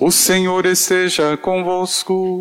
O Senhor esteja convosco.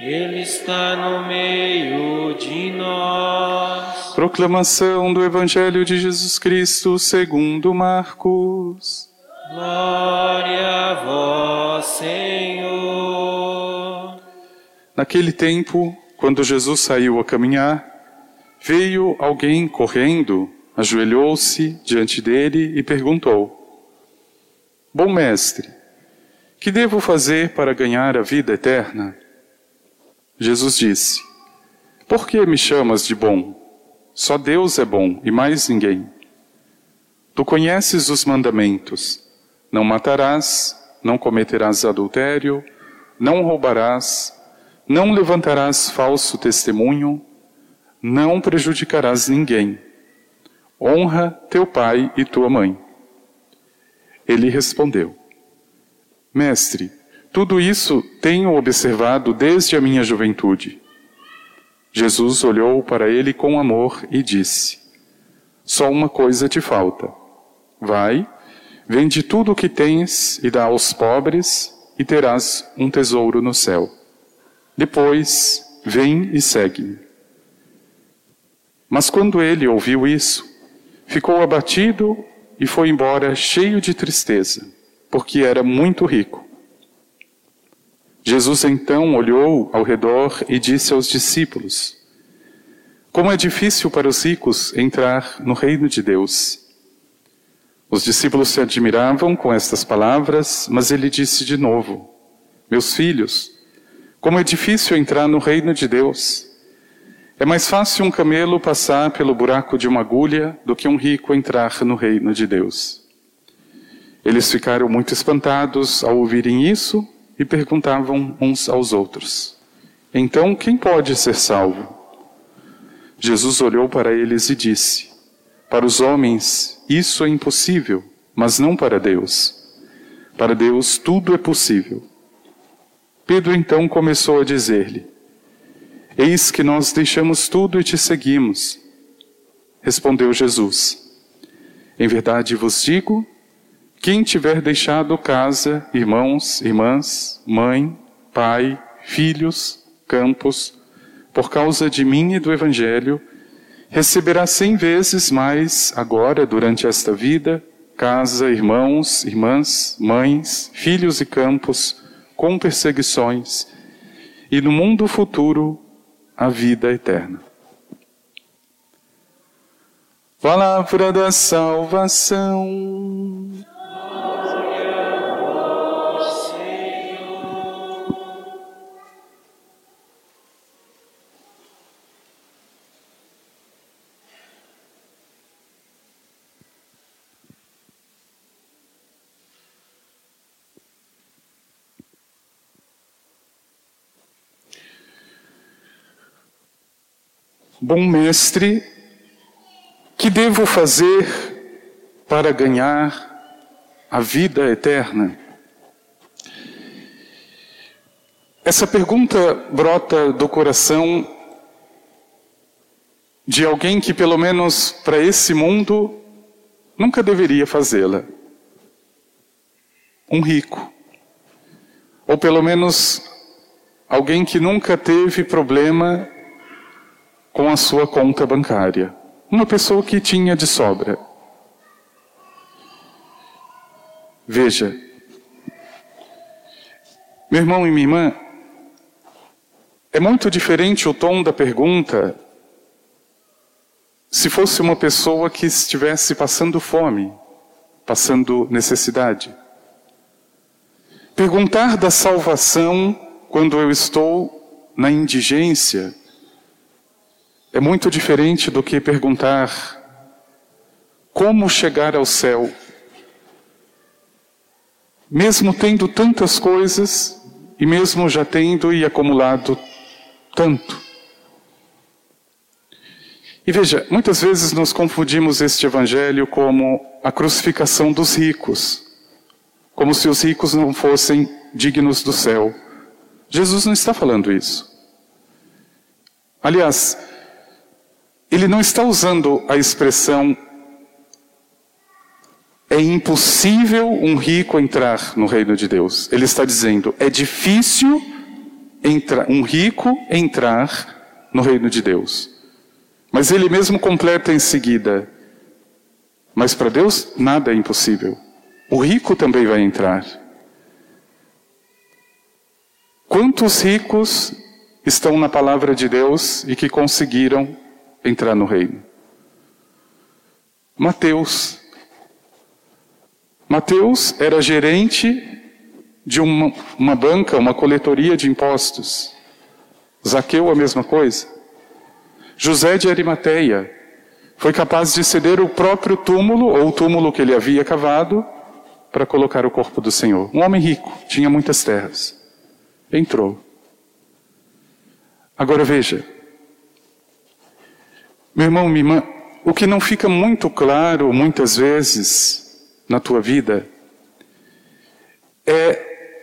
Ele está no meio de nós. Proclamação do Evangelho de Jesus Cristo segundo Marcos. Glória a vós, Senhor. Naquele tempo, quando Jesus saiu a caminhar, veio alguém correndo, ajoelhou-se diante dele e perguntou: Bom mestre, que devo fazer para ganhar a vida eterna? Jesus disse: Por que me chamas de bom? Só Deus é bom e mais ninguém. Tu conheces os mandamentos: não matarás, não cometerás adultério, não roubarás, não levantarás falso testemunho, não prejudicarás ninguém. Honra teu pai e tua mãe. Ele respondeu: Mestre, tudo isso tenho observado desde a minha juventude. Jesus olhou para ele com amor e disse: Só uma coisa te falta. Vai, vende tudo o que tens e dá aos pobres, e terás um tesouro no céu. Depois, vem e segue-me. Mas quando ele ouviu isso, ficou abatido e foi embora cheio de tristeza porque era muito rico. Jesus então olhou ao redor e disse aos discípulos: Como é difícil para os ricos entrar no reino de Deus. Os discípulos se admiravam com estas palavras, mas ele disse de novo: Meus filhos, como é difícil entrar no reino de Deus. É mais fácil um camelo passar pelo buraco de uma agulha do que um rico entrar no reino de Deus. Eles ficaram muito espantados ao ouvirem isso e perguntavam uns aos outros: Então, quem pode ser salvo? Jesus olhou para eles e disse: Para os homens isso é impossível, mas não para Deus. Para Deus tudo é possível. Pedro então começou a dizer-lhe: Eis que nós deixamos tudo e te seguimos. Respondeu Jesus: Em verdade vos digo quem tiver deixado casa, irmãos, irmãs, mãe, pai, filhos, campos, por causa de mim e do Evangelho, receberá cem vezes mais agora, durante esta vida, casa, irmãos, irmãs, mães, filhos e campos, com perseguições, e no mundo futuro, a vida eterna. Palavra da salvação. Bom mestre, que devo fazer para ganhar a vida eterna? Essa pergunta brota do coração de alguém que, pelo menos para esse mundo, nunca deveria fazê-la. Um rico. Ou pelo menos alguém que nunca teve problema com a sua conta bancária. Uma pessoa que tinha de sobra. Veja, meu irmão e minha irmã, é muito diferente o tom da pergunta se fosse uma pessoa que estivesse passando fome, passando necessidade. Perguntar da salvação quando eu estou na indigência, é muito diferente do que perguntar como chegar ao céu. Mesmo tendo tantas coisas e mesmo já tendo e acumulado tanto. E veja, muitas vezes nós confundimos este evangelho como a crucificação dos ricos, como se os ricos não fossem dignos do céu. Jesus não está falando isso. Aliás, ele não está usando a expressão É impossível um rico entrar no reino de Deus. Ele está dizendo, é difícil entrar, um rico entrar no reino de Deus. Mas ele mesmo completa em seguida, mas para Deus nada é impossível. O rico também vai entrar. Quantos ricos estão na palavra de Deus e que conseguiram entrar no reino? Mateus. Mateus era gerente de uma, uma banca, uma coletoria de impostos. Zaqueu, a mesma coisa. José de Arimateia foi capaz de ceder o próprio túmulo, ou o túmulo que ele havia cavado, para colocar o corpo do Senhor. Um homem rico, tinha muitas terras. Entrou. Agora veja, meu irmão, minha irmã, o que não fica muito claro muitas vezes na tua vida é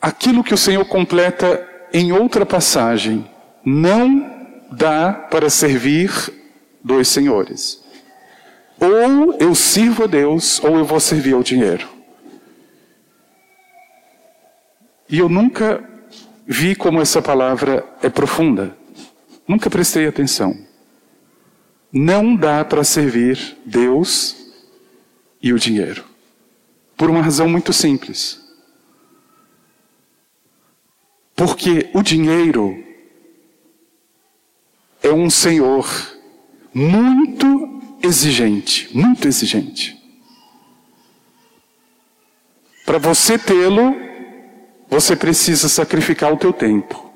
aquilo que o Senhor completa em outra passagem. Não dá para servir dois senhores. Ou eu sirvo a Deus, ou eu vou servir ao dinheiro. E eu nunca vi como essa palavra é profunda. Nunca prestei atenção. Não dá para servir Deus e o dinheiro. Por uma razão muito simples. Porque o dinheiro é um senhor muito exigente, muito exigente. Para você tê-lo, você precisa sacrificar o teu tempo.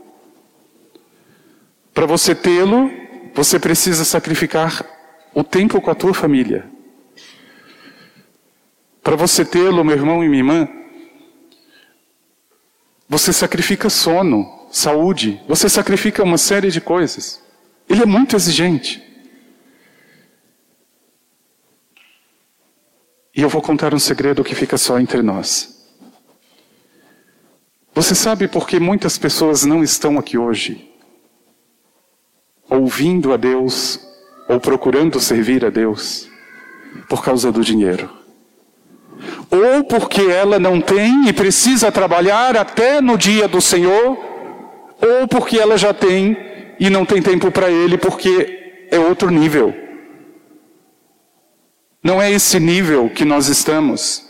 Para você tê-lo, você precisa sacrificar o tempo com a tua família. Para você tê-lo, meu irmão e minha irmã, você sacrifica sono, saúde, você sacrifica uma série de coisas. Ele é muito exigente. E eu vou contar um segredo que fica só entre nós. Você sabe por que muitas pessoas não estão aqui hoje? Ouvindo a Deus ou procurando servir a Deus? Por causa do dinheiro. Ou porque ela não tem e precisa trabalhar até no dia do Senhor, ou porque ela já tem e não tem tempo para ele porque é outro nível. Não é esse nível que nós estamos.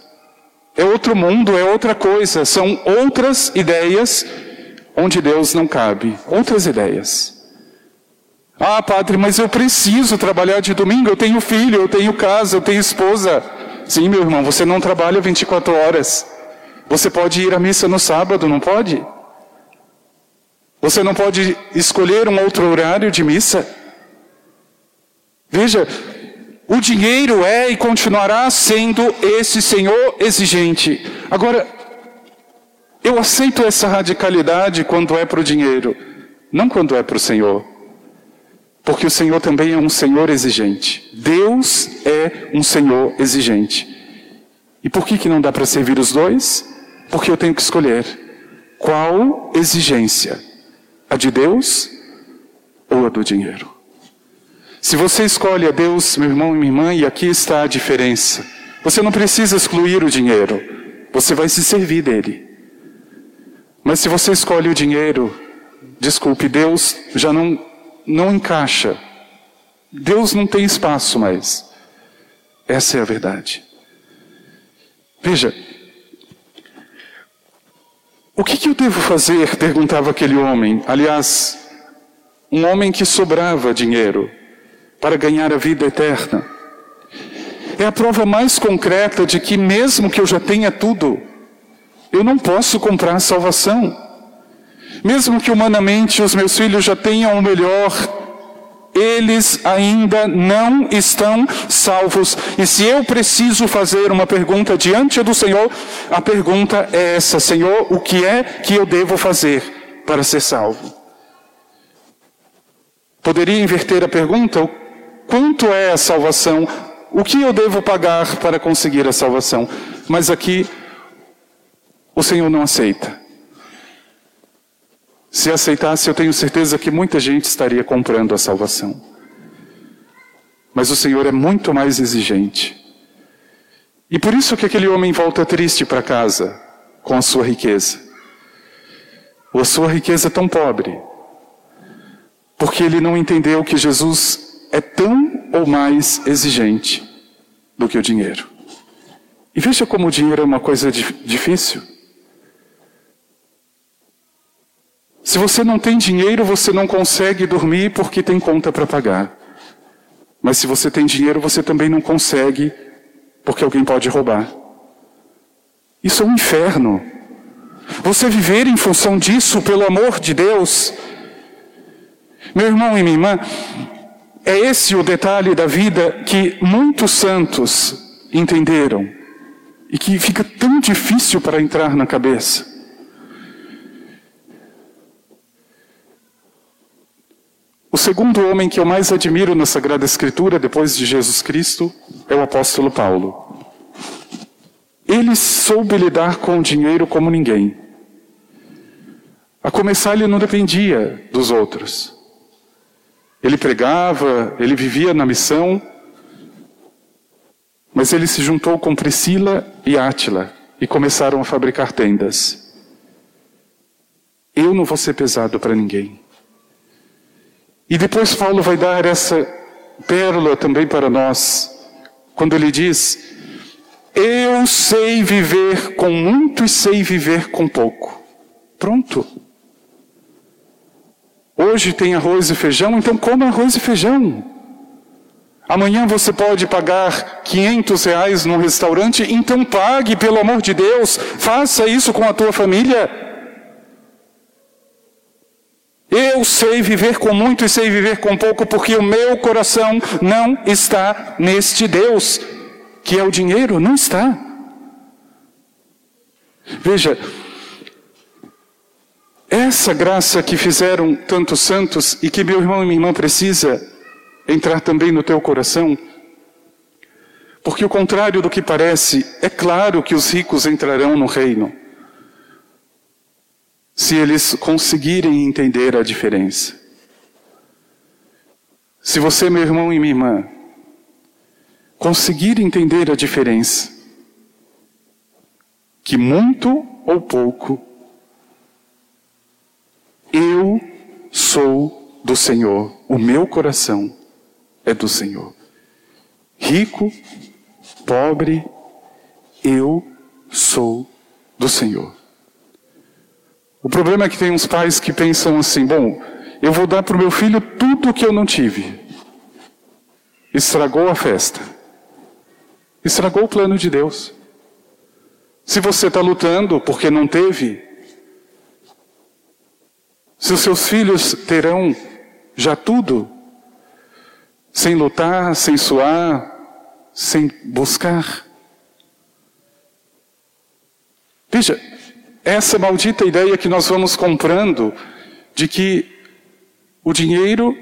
É outro mundo, é outra coisa, são outras ideias onde Deus não cabe, outras ideias. Ah, padre, mas eu preciso trabalhar de domingo, eu tenho filho, eu tenho casa, eu tenho esposa. Sim, meu irmão, você não trabalha 24 horas. Você pode ir à missa no sábado, não pode? Você não pode escolher um outro horário de missa? Veja, o dinheiro é e continuará sendo esse Senhor exigente. Agora, eu aceito essa radicalidade quando é para o dinheiro, não quando é para o Senhor. Porque o Senhor também é um Senhor exigente. Deus é um Senhor exigente. E por que, que não dá para servir os dois? Porque eu tenho que escolher qual exigência a de Deus ou a do dinheiro? Se você escolhe a Deus, meu irmão e minha irmã, e aqui está a diferença. Você não precisa excluir o dinheiro, você vai se servir dele. Mas se você escolhe o dinheiro, desculpe, Deus já não, não encaixa. Deus não tem espaço mais. Essa é a verdade. Veja, o que, que eu devo fazer? perguntava aquele homem. Aliás, um homem que sobrava dinheiro para ganhar a vida eterna. É a prova mais concreta de que, mesmo que eu já tenha tudo, eu não posso comprar salvação. Mesmo que humanamente os meus filhos já tenham o melhor, eles ainda não estão salvos. E se eu preciso fazer uma pergunta diante do Senhor, a pergunta é essa: Senhor, o que é que eu devo fazer para ser salvo? Poderia inverter a pergunta: quanto é a salvação? O que eu devo pagar para conseguir a salvação? Mas aqui o Senhor não aceita. Se aceitasse, eu tenho certeza que muita gente estaria comprando a salvação. Mas o Senhor é muito mais exigente. E por isso que aquele homem volta triste para casa com a sua riqueza. Ou a sua riqueza tão pobre. Porque ele não entendeu que Jesus é tão ou mais exigente do que o dinheiro. E veja como o dinheiro é uma coisa difícil. Se você não tem dinheiro, você não consegue dormir porque tem conta para pagar. Mas se você tem dinheiro, você também não consegue porque alguém pode roubar. Isso é um inferno. Você viver em função disso, pelo amor de Deus. Meu irmão e minha irmã, é esse o detalhe da vida que muitos santos entenderam e que fica tão difícil para entrar na cabeça. O segundo homem que eu mais admiro na Sagrada Escritura, depois de Jesus Cristo, é o apóstolo Paulo. Ele soube lidar com o dinheiro como ninguém. A começar, ele não dependia dos outros. Ele pregava, ele vivia na missão, mas ele se juntou com Priscila e Átila e começaram a fabricar tendas. Eu não vou ser pesado para ninguém. E depois Paulo vai dar essa pérola também para nós, quando ele diz: Eu sei viver com muito e sei viver com pouco. Pronto. Hoje tem arroz e feijão, então coma arroz e feijão. Amanhã você pode pagar 500 reais num restaurante, então pague, pelo amor de Deus, faça isso com a tua família. Eu sei viver com muito e sei viver com pouco, porque o meu coração não está neste Deus, que é o dinheiro, não está. Veja, essa graça que fizeram tantos santos e que meu irmão e minha irmã precisa entrar também no teu coração, porque o contrário do que parece, é claro que os ricos entrarão no reino se eles conseguirem entender a diferença. Se você, meu irmão e minha irmã, conseguir entender a diferença, que muito ou pouco, eu sou do Senhor, o meu coração é do Senhor. Rico, pobre, eu sou do Senhor. O problema é que tem uns pais que pensam assim: bom, eu vou dar para o meu filho tudo o que eu não tive. Estragou a festa. Estragou o plano de Deus. Se você está lutando porque não teve, se os seus filhos terão já tudo, sem lutar, sem suar, sem buscar. Veja, essa maldita ideia que nós vamos comprando de que o dinheiro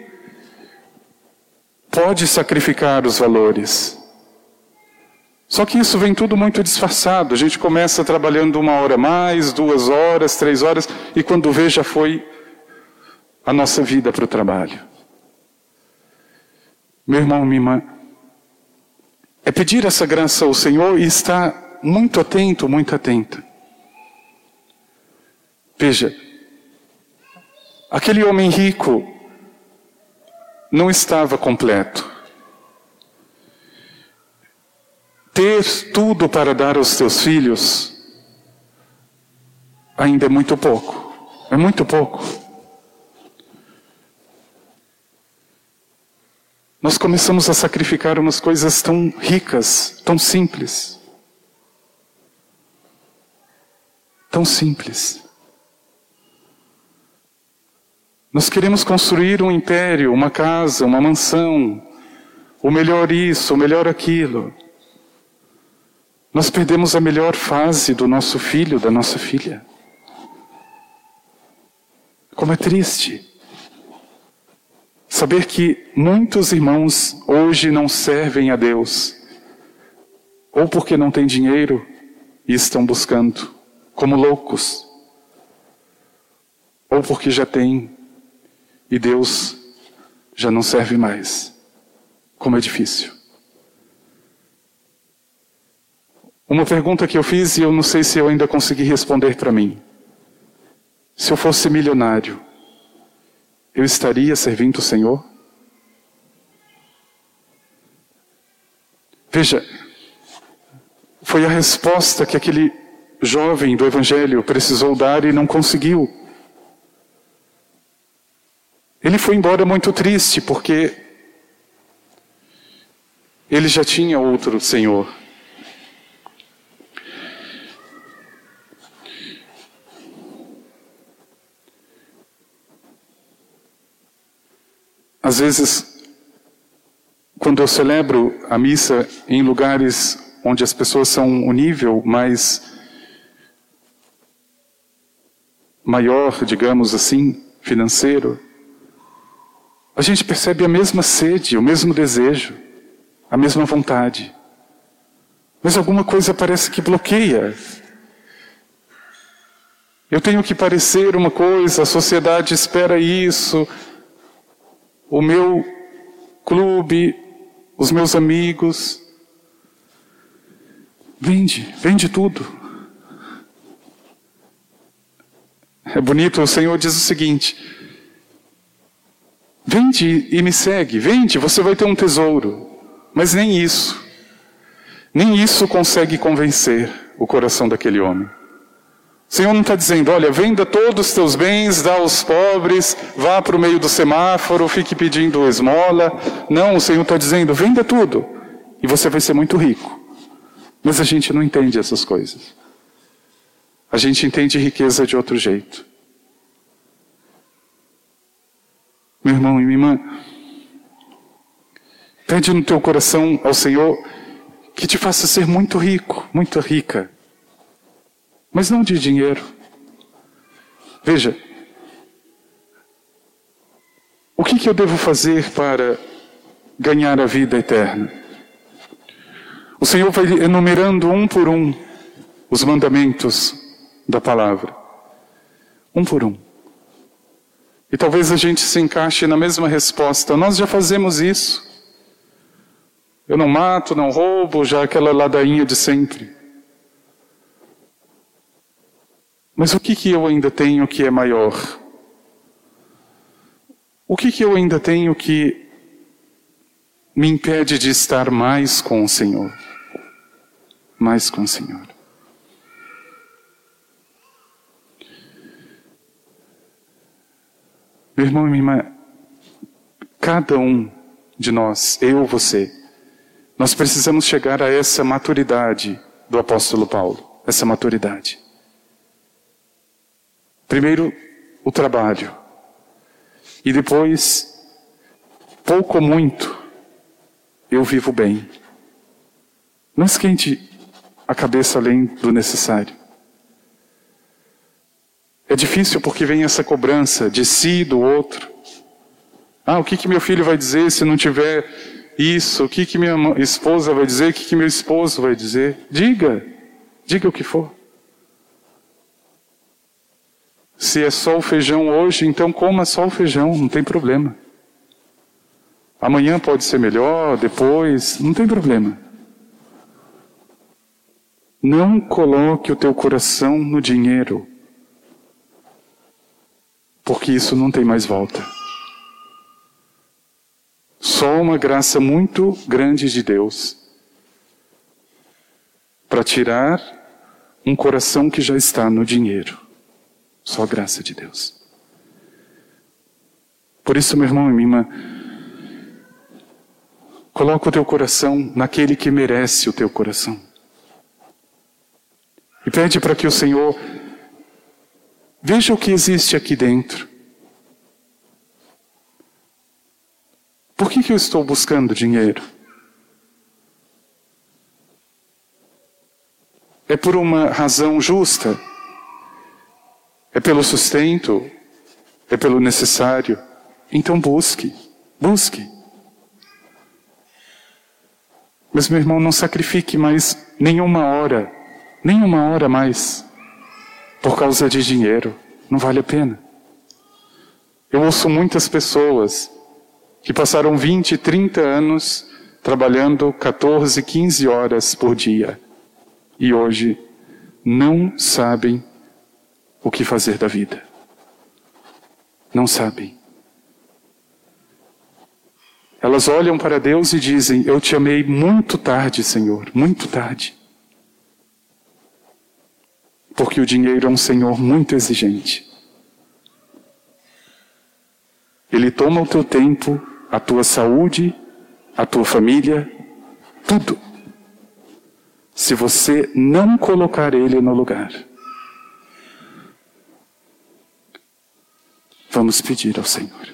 pode sacrificar os valores. Só que isso vem tudo muito disfarçado. A gente começa trabalhando uma hora mais, duas horas, três horas, e quando vê já foi a nossa vida para o trabalho. Meu irmão, minha irmã, é pedir essa graça ao Senhor e estar muito atento, muito atenta. Veja, aquele homem rico não estava completo. Ter tudo para dar aos teus filhos ainda é muito pouco. É muito pouco. Nós começamos a sacrificar umas coisas tão ricas, tão simples. Tão simples. Nós queremos construir um império, uma casa, uma mansão, o melhor isso, o melhor aquilo. Nós perdemos a melhor fase do nosso filho, da nossa filha. Como é triste saber que muitos irmãos hoje não servem a Deus, ou porque não têm dinheiro e estão buscando, como loucos, ou porque já têm e Deus já não serve mais. Como é difícil. Uma pergunta que eu fiz e eu não sei se eu ainda consegui responder para mim. Se eu fosse milionário, eu estaria servindo o Senhor? Veja, foi a resposta que aquele jovem do Evangelho precisou dar e não conseguiu. Ele foi embora muito triste porque ele já tinha outro Senhor. Às vezes, quando eu celebro a missa em lugares onde as pessoas são um nível mais maior, digamos assim, financeiro, a gente percebe a mesma sede, o mesmo desejo, a mesma vontade. Mas alguma coisa parece que bloqueia. Eu tenho que parecer uma coisa, a sociedade espera isso, o meu clube, os meus amigos. Vende, vende tudo. É bonito, o Senhor diz o seguinte: vende e me segue, vende, você vai ter um tesouro. Mas nem isso, nem isso consegue convencer o coração daquele homem. O Senhor não está dizendo, olha, venda todos os teus bens, dá aos pobres, vá para o meio do semáforo, fique pedindo esmola. Não, o Senhor está dizendo, venda tudo e você vai ser muito rico. Mas a gente não entende essas coisas. A gente entende riqueza de outro jeito. Meu irmão e minha irmã, pede no teu coração ao Senhor que te faça ser muito rico, muito rica mas não de dinheiro. Veja, o que, que eu devo fazer para ganhar a vida eterna? O Senhor vai enumerando um por um os mandamentos da palavra. Um por um. E talvez a gente se encaixe na mesma resposta. Nós já fazemos isso. Eu não mato, não roubo, já aquela ladainha de sempre. Mas o que, que eu ainda tenho que é maior? O que, que eu ainda tenho que me impede de estar mais com o Senhor? Mais com o Senhor. Meu irmão e minha irmã, cada um de nós, eu, você, nós precisamos chegar a essa maturidade do apóstolo Paulo, essa maturidade. Primeiro, o trabalho. E depois, pouco ou muito, eu vivo bem. Não esquente a cabeça além do necessário. É difícil porque vem essa cobrança de si, do outro. Ah, o que, que meu filho vai dizer se não tiver isso? O que, que minha esposa vai dizer? O que, que meu esposo vai dizer? Diga, diga o que for. Se é só o feijão hoje, então coma só o feijão, não tem problema. Amanhã pode ser melhor, depois, não tem problema. Não coloque o teu coração no dinheiro, porque isso não tem mais volta. Só uma graça muito grande de Deus para tirar um coração que já está no dinheiro. Só a graça de Deus. Por isso, meu irmão e minha irmã, coloca o teu coração naquele que merece o teu coração. E pede para que o Senhor veja o que existe aqui dentro. Por que, que eu estou buscando dinheiro? É por uma razão justa? É pelo sustento? É pelo necessário? Então busque, busque. Mas, meu irmão, não sacrifique mais nenhuma hora, nenhuma hora mais, por causa de dinheiro. Não vale a pena. Eu ouço muitas pessoas que passaram 20, 30 anos trabalhando 14, 15 horas por dia. e hoje não sabem o que fazer da vida. Não sabem. Elas olham para Deus e dizem: Eu te amei muito tarde, Senhor, muito tarde. Porque o dinheiro é um Senhor muito exigente. Ele toma o teu tempo, a tua saúde, a tua família, tudo. Se você não colocar ele no lugar. Vamos pedir ao Senhor.